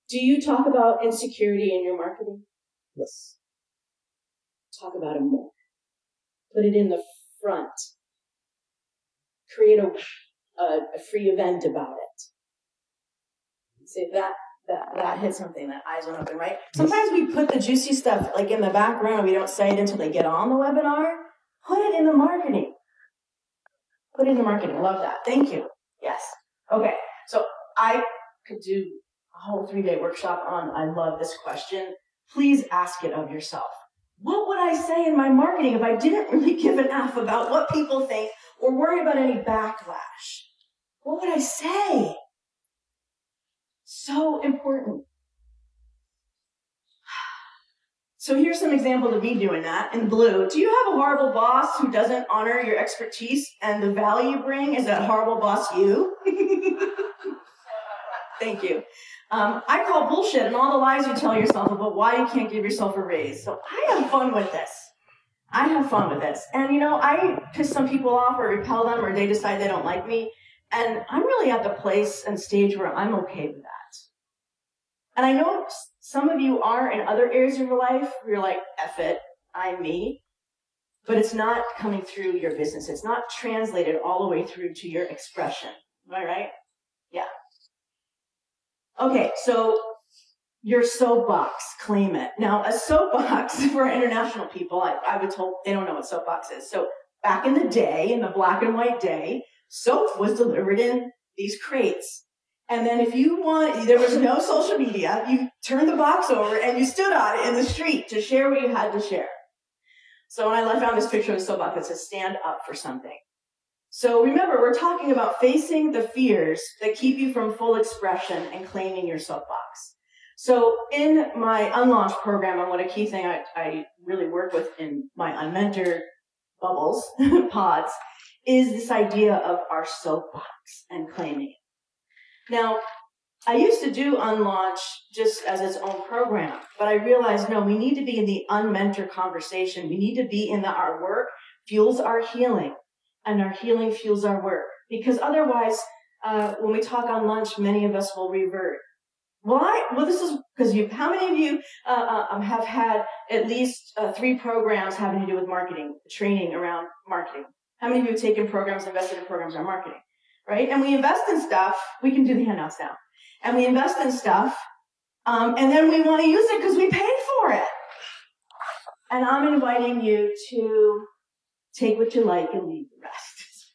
Do you talk about insecurity in your marketing? Yes. Talk about it more. Put it in the front. Create a, a, a free event about it. See if that that that hit something that eyes went open, right? Sometimes we put the juicy stuff like in the background. We don't say it until they get on the webinar. Put it in the marketing. Put in the marketing. Love that. Thank you. Yes. Okay. So I could do a whole three day workshop on I love this question. Please ask it of yourself. What would I say in my marketing if I didn't really give an F about what people think or worry about any backlash? What would I say? So important. So here's some examples of me doing that in blue. Do you have a horrible boss who doesn't honor your expertise and the value you bring? Is that horrible boss you? Thank you. Um, I call bullshit and all the lies you tell yourself about why you can't give yourself a raise. So I have fun with this. I have fun with this. And you know, I piss some people off or repel them or they decide they don't like me. And I'm really at the place and stage where I'm okay with that. And I know some of you are in other areas of your life where you're like, F it, I'm me. But it's not coming through your business. It's not translated all the way through to your expression. Am I right? Yeah. Okay, so your soapbox, claim it. Now, a soapbox for international people, I, I was told they don't know what soapbox is. So back in the day, in the black and white day, soap was delivered in these crates. And then if you want, there was no social media, you turned the box over and you stood on it in the street to share what you had to share. So when I found this picture of the soapbox that says stand up for something. So remember, we're talking about facing the fears that keep you from full expression and claiming your soapbox. So in my unlaunched program, and what a key thing I, I really work with in my unmentored bubbles, pods, is this idea of our soapbox and claiming it. Now, I used to do Unlaunch just as its own program, but I realized no, we need to be in the unmentor conversation. We need to be in the our work fuels our healing, and our healing fuels our work. Because otherwise, uh, when we talk Unlaunch, many of us will revert. Why? Well, this is because you. How many of you uh, uh, um, have had at least uh, three programs having to do with marketing, training around marketing? How many of you have taken programs, invested in programs on marketing? Right? And we invest in stuff. We can do the handouts now. And we invest in stuff, um, and then we want to use it because we paid for it. And I'm inviting you to take what you like and leave the rest.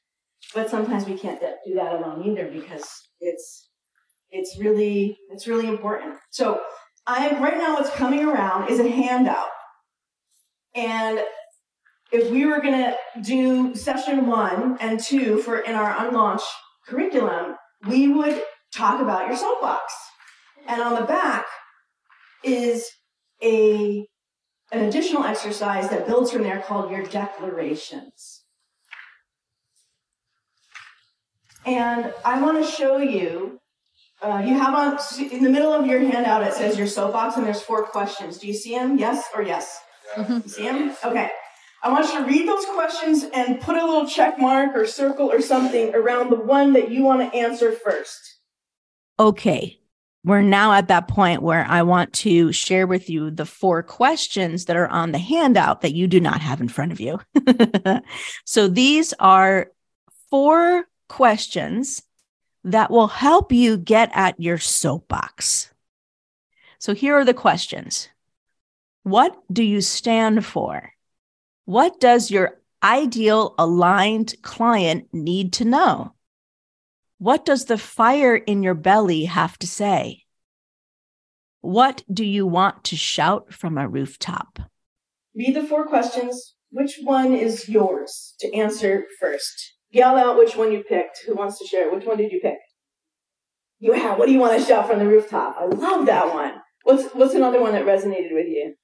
But sometimes we can't do that alone either because it's it's really, it's really important. So I am right now what's coming around is a handout. And if we were gonna do session one and two for in our unlaunched curriculum, we would talk about your soapbox. And on the back is a an additional exercise that builds from there called your declarations. And I want to show you uh, you have on in the middle of your handout it says your soapbox and there's four questions. Do you see them? Yes or yes? Mm-hmm. You see them? Okay. I want you to read those questions and put a little check mark or circle or something around the one that you want to answer first. Okay. We're now at that point where I want to share with you the four questions that are on the handout that you do not have in front of you. so these are four questions that will help you get at your soapbox. So here are the questions What do you stand for? What does your ideal aligned client need to know? What does the fire in your belly have to say? What do you want to shout from a rooftop? Read the four questions. Which one is yours to answer first? Yell out which one you picked. Who wants to share? Which one did you pick? Yeah, what do you want to shout from the rooftop? I love that one. What's what's another one that resonated with you?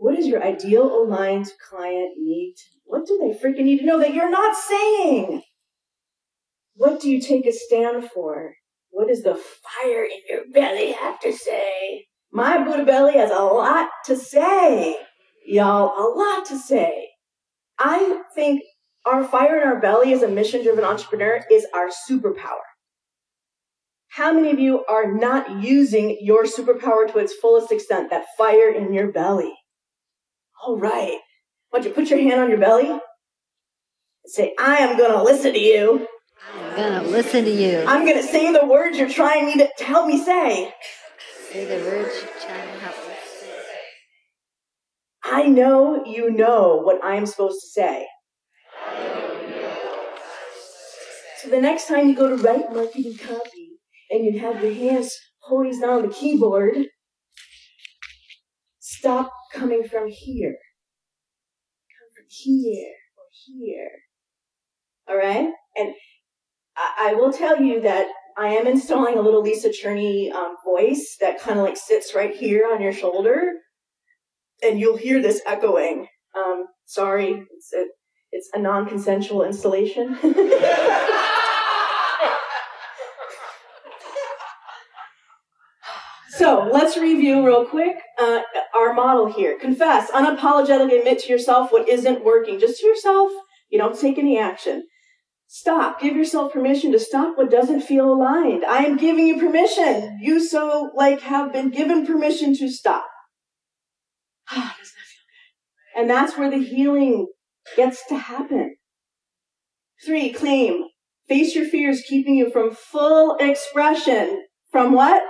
What does your ideal aligned client need? What do they freaking need to know that you're not saying? What do you take a stand for? What does the fire in your belly have to say? My Buddha belly has a lot to say, y'all, a lot to say. I think our fire in our belly as a mission driven entrepreneur is our superpower. How many of you are not using your superpower to its fullest extent, that fire in your belly? All right. Why don't you put your hand on your belly and say, I am going to listen to you. I'm going to listen to you. I'm going to say the words you're trying me to, to help me say. Say the words you're trying to help me say. I know you know what I'm supposed to say. So the next time you go to write marketing copy and you have your hands poised on the keyboard, stop coming from here. Come from here or here. All right? And I, I will tell you that I am installing a little Lisa Cherney um, voice that kind of like sits right here on your shoulder. And you'll hear this echoing. Um, sorry, it's a, it's a non consensual installation. So let's review real quick uh, our model here. Confess, unapologetically admit to yourself what isn't working. Just to yourself, you don't take any action. Stop. Give yourself permission to stop what doesn't feel aligned. I am giving you permission. You so like have been given permission to stop. Ah, doesn't that feel good? And that's where the healing gets to happen. Three, claim. Face your fears keeping you from full expression. From what?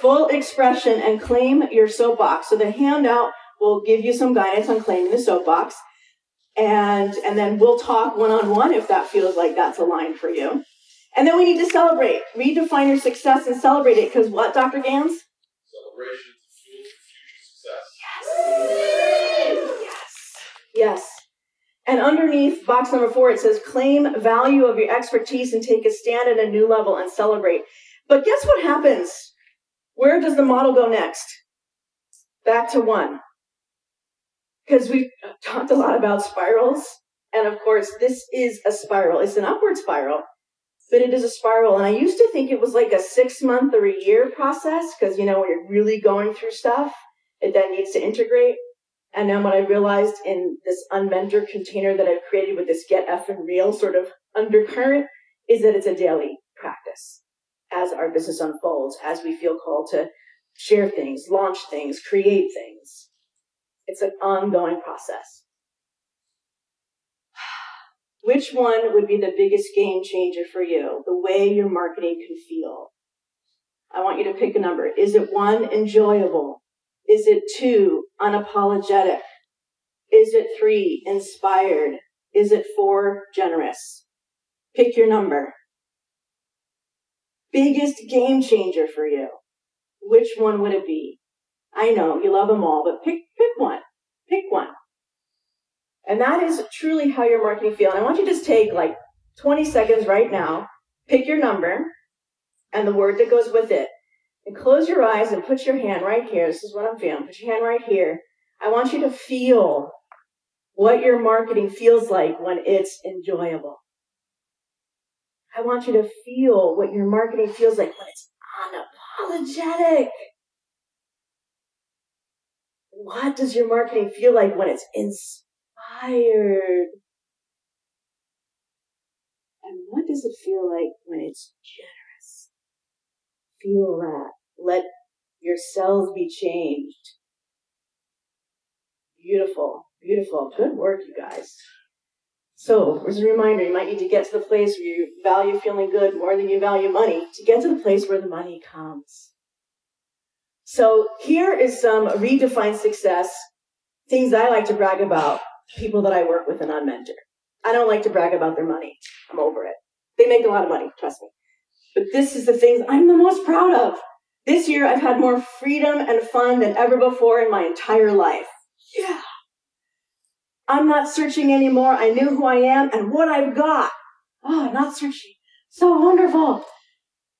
Full expression and claim your soapbox. So the handout will give you some guidance on claiming the soapbox. And, and then we'll talk one on one if that feels like that's aligned for you. And then we need to celebrate, redefine your success and celebrate it. Because what, Dr. Gans? Celebration fuels future success. Yes. Yes. Yes. And underneath box number four, it says claim value of your expertise and take a stand at a new level and celebrate. But guess what happens? Where does the model go next? Back to one. Because we've talked a lot about spirals. And of course, this is a spiral. It's an upward spiral, but it is a spiral. And I used to think it was like a six month or a year process because, you know, when you're really going through stuff, it then needs to integrate. And then what I realized in this unmentor container that I've created with this Get Effin' Real sort of undercurrent is that it's a daily practice as our business unfolds, as we feel called to share things, launch things, create things. It's an ongoing process. Which one would be the biggest game changer for you? The way your marketing can feel. I want you to pick a number. Is it one, enjoyable? Is it two, unapologetic? Is it three, inspired? Is it four, generous? Pick your number. Biggest game changer for you. Which one would it be? I know you love them all, but pick, pick one. Pick one. And that is truly how your marketing feel. And I want you to just take like 20 seconds right now, pick your number and the word that goes with it and close your eyes and put your hand right here. This is what I'm feeling. Put your hand right here. I want you to feel what your marketing feels like when it's enjoyable. I want you to feel what your marketing feels like when it's unapologetic. What does your marketing feel like when it's inspired? And what does it feel like when it's generous? Feel that. Let your be changed. Beautiful, beautiful. Good work, you guys. So, as a reminder, you might need to get to the place where you value feeling good more than you value money to get to the place where the money comes. So, here is some redefined success things I like to brag about people that I work with and Unmentor. I don't like to brag about their money. I'm over it. They make a lot of money, trust me. But this is the things I'm the most proud of. This year, I've had more freedom and fun than ever before in my entire life. Yeah. I'm not searching anymore. I knew who I am and what I've got. Oh, not searching. So wonderful.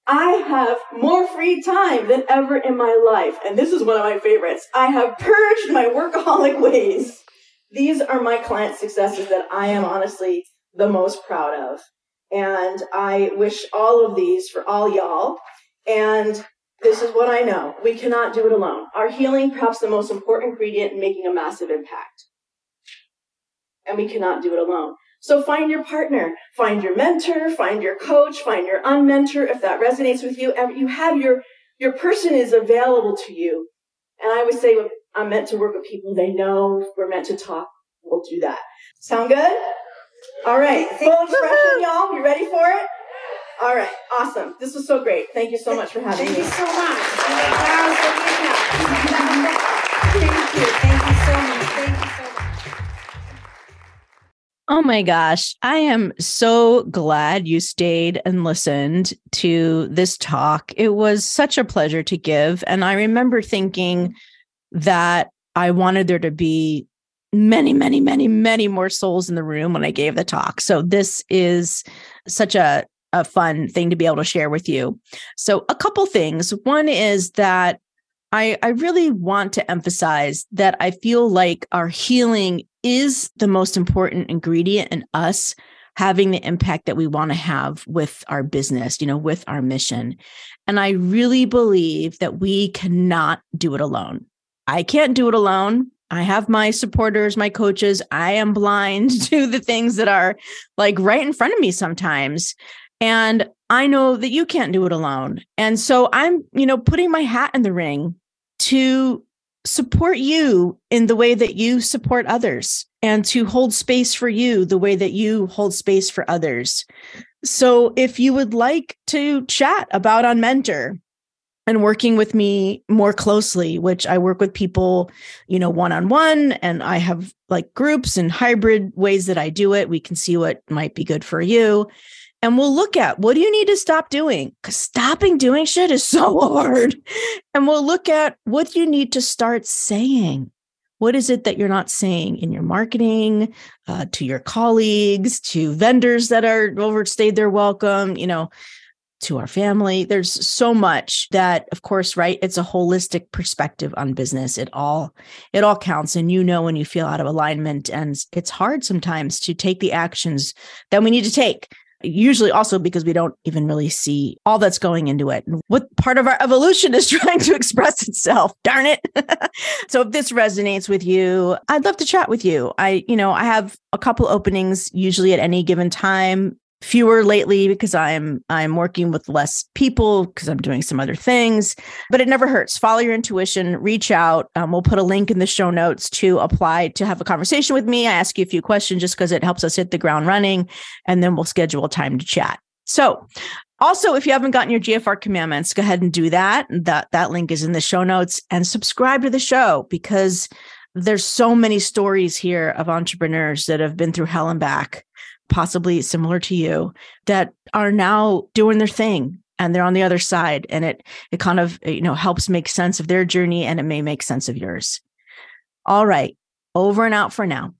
I have more free time than ever in my life. And this is one of my favorites. I have purged my workaholic ways. These are my client successes that I am honestly the most proud of. And I wish all of these for all y'all. And this is what I know. We cannot do it alone. Our healing, perhaps the most important ingredient in making a massive impact. And we cannot do it alone. So find your partner, find your mentor, find your coach, find your unmentor. If that resonates with you, And you have your, your person is available to you. And I always say I'm meant to work with people they know we're meant to talk. We'll do that. Sound good? All right. Full expression, y'all. You ready for it? All right, awesome. This was so great. Thank you so much for having Thank me. you so much. Oh my gosh. I am so glad you stayed and listened to this talk. It was such a pleasure to give. And I remember thinking that I wanted there to be many, many, many, many more souls in the room when I gave the talk. So this is such a a fun thing to be able to share with you. So, a couple things. One is that I, I really want to emphasize that I feel like our healing is the most important ingredient in us having the impact that we want to have with our business, you know, with our mission. And I really believe that we cannot do it alone. I can't do it alone. I have my supporters, my coaches. I am blind to the things that are like right in front of me sometimes. And I know that you can't do it alone. And so I'm, you know, putting my hat in the ring to support you in the way that you support others and to hold space for you the way that you hold space for others. So if you would like to chat about Unmentor, and working with me more closely, which I work with people, you know, one on one, and I have like groups and hybrid ways that I do it. We can see what might be good for you. And we'll look at what do you need to stop doing? Because stopping doing shit is so hard. And we'll look at what you need to start saying. What is it that you're not saying in your marketing, uh, to your colleagues, to vendors that are overstayed their welcome? You know, to our family. There's so much that of course, right? It's a holistic perspective on business. It all it all counts and you know when you feel out of alignment and it's hard sometimes to take the actions that we need to take. Usually also because we don't even really see all that's going into it. What part of our evolution is trying to express itself. Darn it. so if this resonates with you, I'd love to chat with you. I, you know, I have a couple openings usually at any given time fewer lately because I'm I'm working with less people because I'm doing some other things. But it never hurts. Follow your intuition. Reach out. Um, we'll put a link in the show notes to apply to have a conversation with me. I ask you a few questions just because it helps us hit the ground running, and then we'll schedule time to chat. So. Also, if you haven't gotten your GFR commandments, go ahead and do that. That that link is in the show notes and subscribe to the show because there's so many stories here of entrepreneurs that have been through hell and back possibly similar to you that are now doing their thing and they're on the other side and it it kind of you know helps make sense of their journey and it may make sense of yours. All right over and out for now